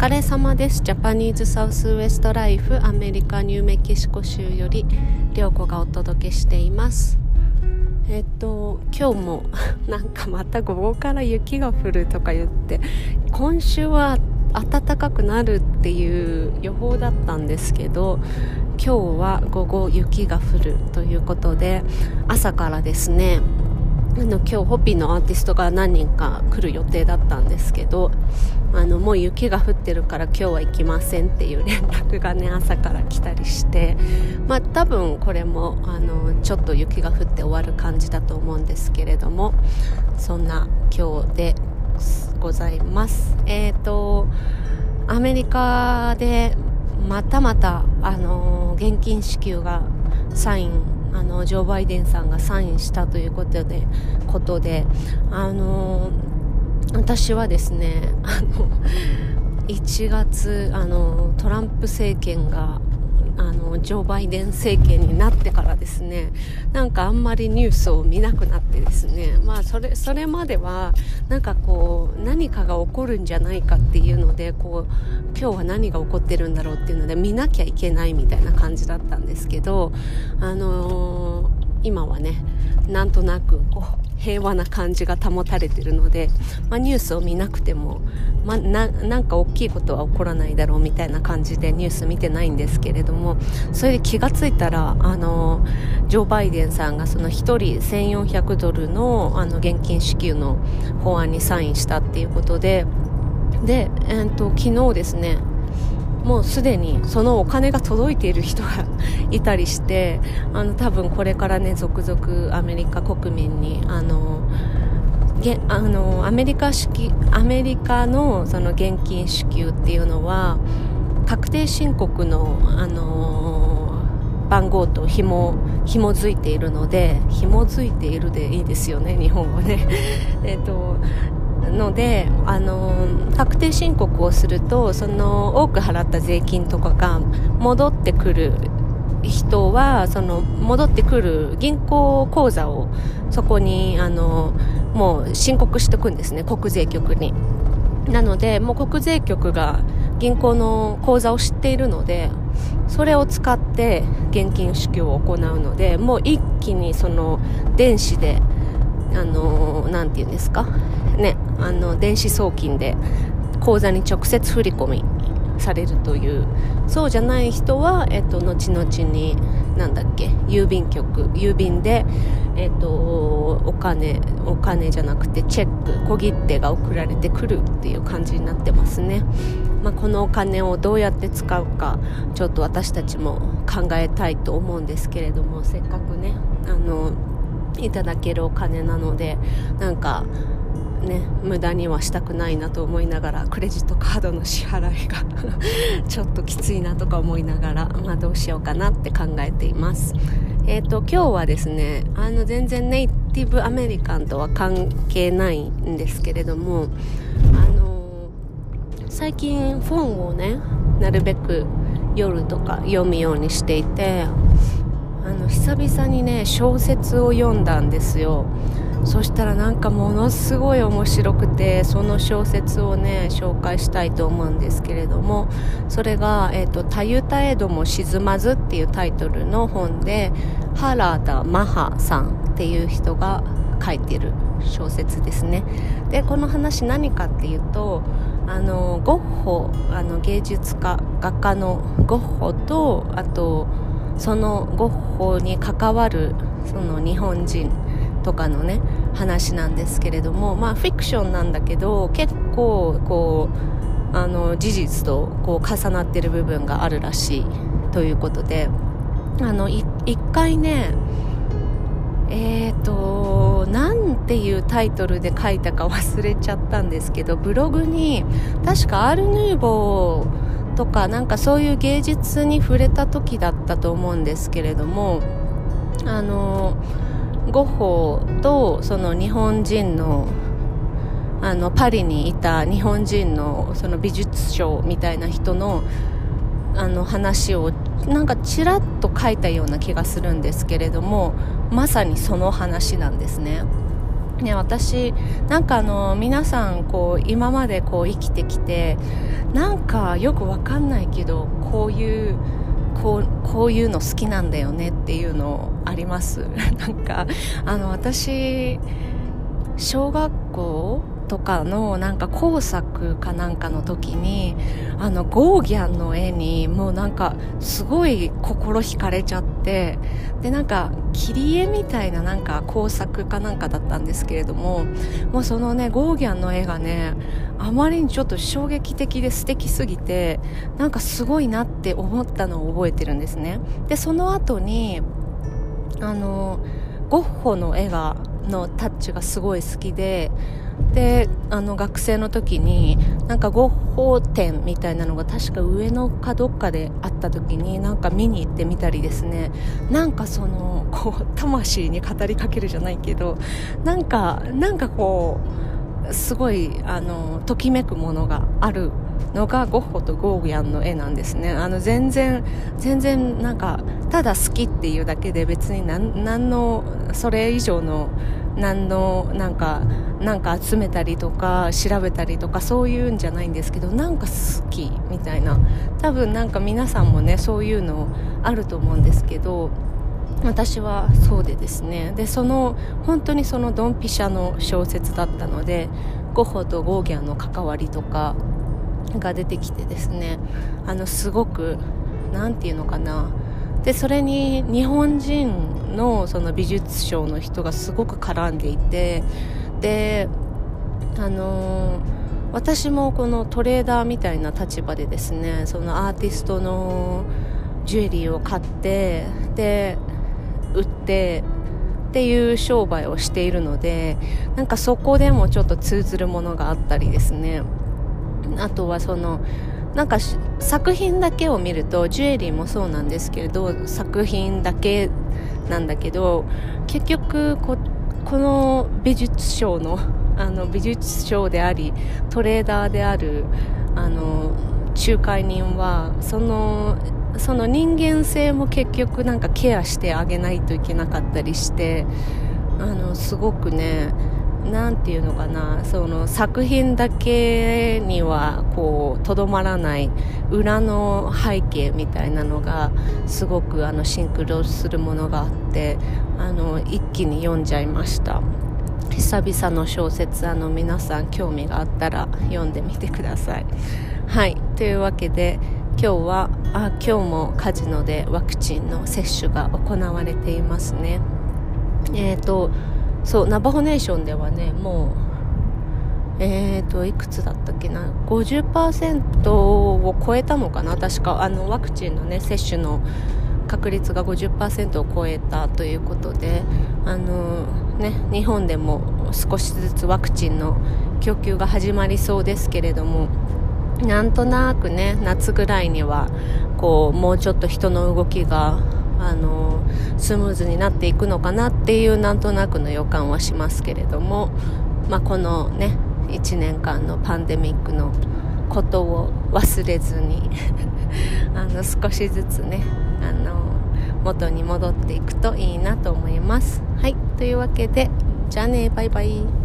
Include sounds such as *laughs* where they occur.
疲れ様です。ジャパニーズサウスウエストライフアメリカニューメキシコ州より涼子がお届けしています。えっと今日も *laughs* なんかまた午後から雪が降るとか言って今週は暖かくなるっていう予報だったんですけど今日は午後雪が降るということで朝からですねあの今日ホピーのアーティストが何人か来る予定だったんですけどあのもう雪が降ってるから今日は行きませんっていう連絡がね *laughs* 朝から来たりしてまあ多分これもあのちょっと雪が降って終わる感じだと思うんですけれどもそんな今日でございます。えっ、ー、とアメリカでまたまたあの現金支給がサインあのジョー・バイデンさんがサインしたということでことであの私はですねあの1月あのトランプ政権があのジョー・バイデン政権になってからですねなんかあんまりニュースを見なくなってですねまあそれそれまではなんかこう何かが起こるんじゃないかっていうのでこう今日は何が起こってるんだろうっていうので見なきゃいけないみたいな感じだったんですけどあのー、今はねなんとなくこう平和な感じが保たれてるので、まあ、ニュースを見なくても、まあ、なんか大きいことは起こらないだろうみたいな感じでニュース見てないんですけれどもそれで気がついたらあのジョー・バイデンさんがその1人1400ドルのあの現金支給の法案にサインしたっていうことでで、えーと昨日ですねもうすでにそのお金が届いている人がいたりしてあの多分これからね続々アメリカ国民にあのげあのアメリカ式アメリカのその現金支給っていうのは確定申告のあの番号と紐紐づいているので紐づいているでいいですよね日本語ね。*laughs* えっとのであの確定申告をするとその多く払った税金とかが戻ってくる人はその戻ってくる銀行口座をそこにあのもう申告しておくんですね国税局に。なのでもう国税局が銀行の口座を知っているのでそれを使って現金支給を行うのでもう一気にその電子であのなんて言うんですかねあの電子送金で口座に直接振り込みされるという。そうじゃない人は、えっと、後々になんだっけ郵便局郵便で、えっと、お金お金じゃなくてチェック小切手が送られてくるっていう感じになってますね、まあ、このお金をどうやって使うかちょっと私たちも考えたいと思うんですけれどもせっかくねあのいただけるお金なのでなんかね無駄にはしたくないなと思いながらクレジットカードの支払いが *laughs* ちょっときついなとか思いながら、まあ、どうしようかなって考えています。え、ー、と今日はですねあの全然ネイティブアメリカンとは関係ないんですけれどもあの最近本をねなるべく夜とか読むようにしていてあの久々にね小説を読んだんですよ。そしたらなんかものすごい面白くてその小説をね紹介したいと思うんですけれどもそれが「えーと、たゆたえども沈まず」っていうタイトルの本で原田マハさんっていう人が書いてる小説ですね。でこの話何かっていうとあのゴッホあの芸術家画家のゴッホとあとそのゴッホに関わるその日本人とかのね話なんですけれどもまあフィクションなんだけど結構こうあの事実とこう重なってる部分があるらしいということであの一回ねえーとなんていうタイトルで書いたか忘れちゃったんですけどブログに確かアール・ヌーボーとかなんかそういう芸術に触れた時だったと思うんですけれどもあのゴッホとその日本人のあのパリにいた日本人のその美術賞みたいな人のあの話をなんかちらっと書いたような気がするんですけれどもまさにその話なんですね。ね、私なんかあの皆さんこう今までこう生きてきてなんかよくわかんないけどこういうこうこういうの好きなんだよねっていうのあります？*laughs* なんかあの私小学校とかのなんか工作かなんかの時にあのゴーギャンの絵にもうなんかすごい心惹かれちゃってでなんか切り絵みたいななんか工作かなんかだったんですけれどももうそのねゴーギャンの絵がねあまりにちょっと衝撃的で素敵すぎてなんかすごいなって思ったのを覚えてるんですね。でその後にあのゴッホの絵がのタッチがすごい好きでであの学生の時になんかゴッホ展みたいなのが確か上野かどっかであった時になんか見に行ってみたりですね。なんかそのこう魂に語りかけるじゃないけどなんかなんかこうすごいあのときめくものがあるのがゴッホとゴーギャンの絵なんですね。あの全然全然なんかただ好きっていうだけで別に何のそれ以上の何のなんかなんか集めたりとか調べたりとかそういうんじゃないんですけどなんか好きみたいな。多分なんか皆さんもねそういうのあると思うんですけど私はそうでですね。でその本当にそのドンピシャの小説だったのでゴッホとゴーギャンの関わりとかが出てきてですね。あのすごく何て言うのかな。でそれに日本人のその美術賞の人がすごく絡んでいてであのー、私もこのトレーダーみたいな立場でですねそのアーティストのジュエリーを買ってで売ってっていう商売をしているのでなんかそこでもちょっと通ずるものがあったりですね。あとはそのなんか作品だけを見るとジュエリーもそうなんですけれど作品だけなんだけど結局ここの美術賞の *laughs* あの美術賞でありトレーダーであるあの仲介人はそのその人間性も結局なんかケアしてあげないといけなかったりしてあのすごくね何て言うのかなその作品だけにはこうとどまらない裏の背景みたいなのがすごくあのシンクロするものがあってあの一気に読んじゃいました。久々の小説あの皆さん興味があったら読んでみてください。はい。というわけで今日はあ今日もカジノでワクチンの接種が行われていますね。えっ、ー、とそうナバホネーションではねもうえーといくつだったっけな？50%を超えたのかな？確かあのワクチンのね接種の確率が50%を超えたということであのね日本でも少しずつワクチンの供給が始まりそうですけれどもなんとなくね夏ぐらいにはこうもうちょっと人の動きがあのスムーズになっていくのかなっていうなんとなくの予感はしますけれども、まあ、このね1年間のパンデミックのことを忘れずに *laughs* あの少しずつねあの元に戻っていくといいなと思います。はいというわけでじゃあねバイバイ。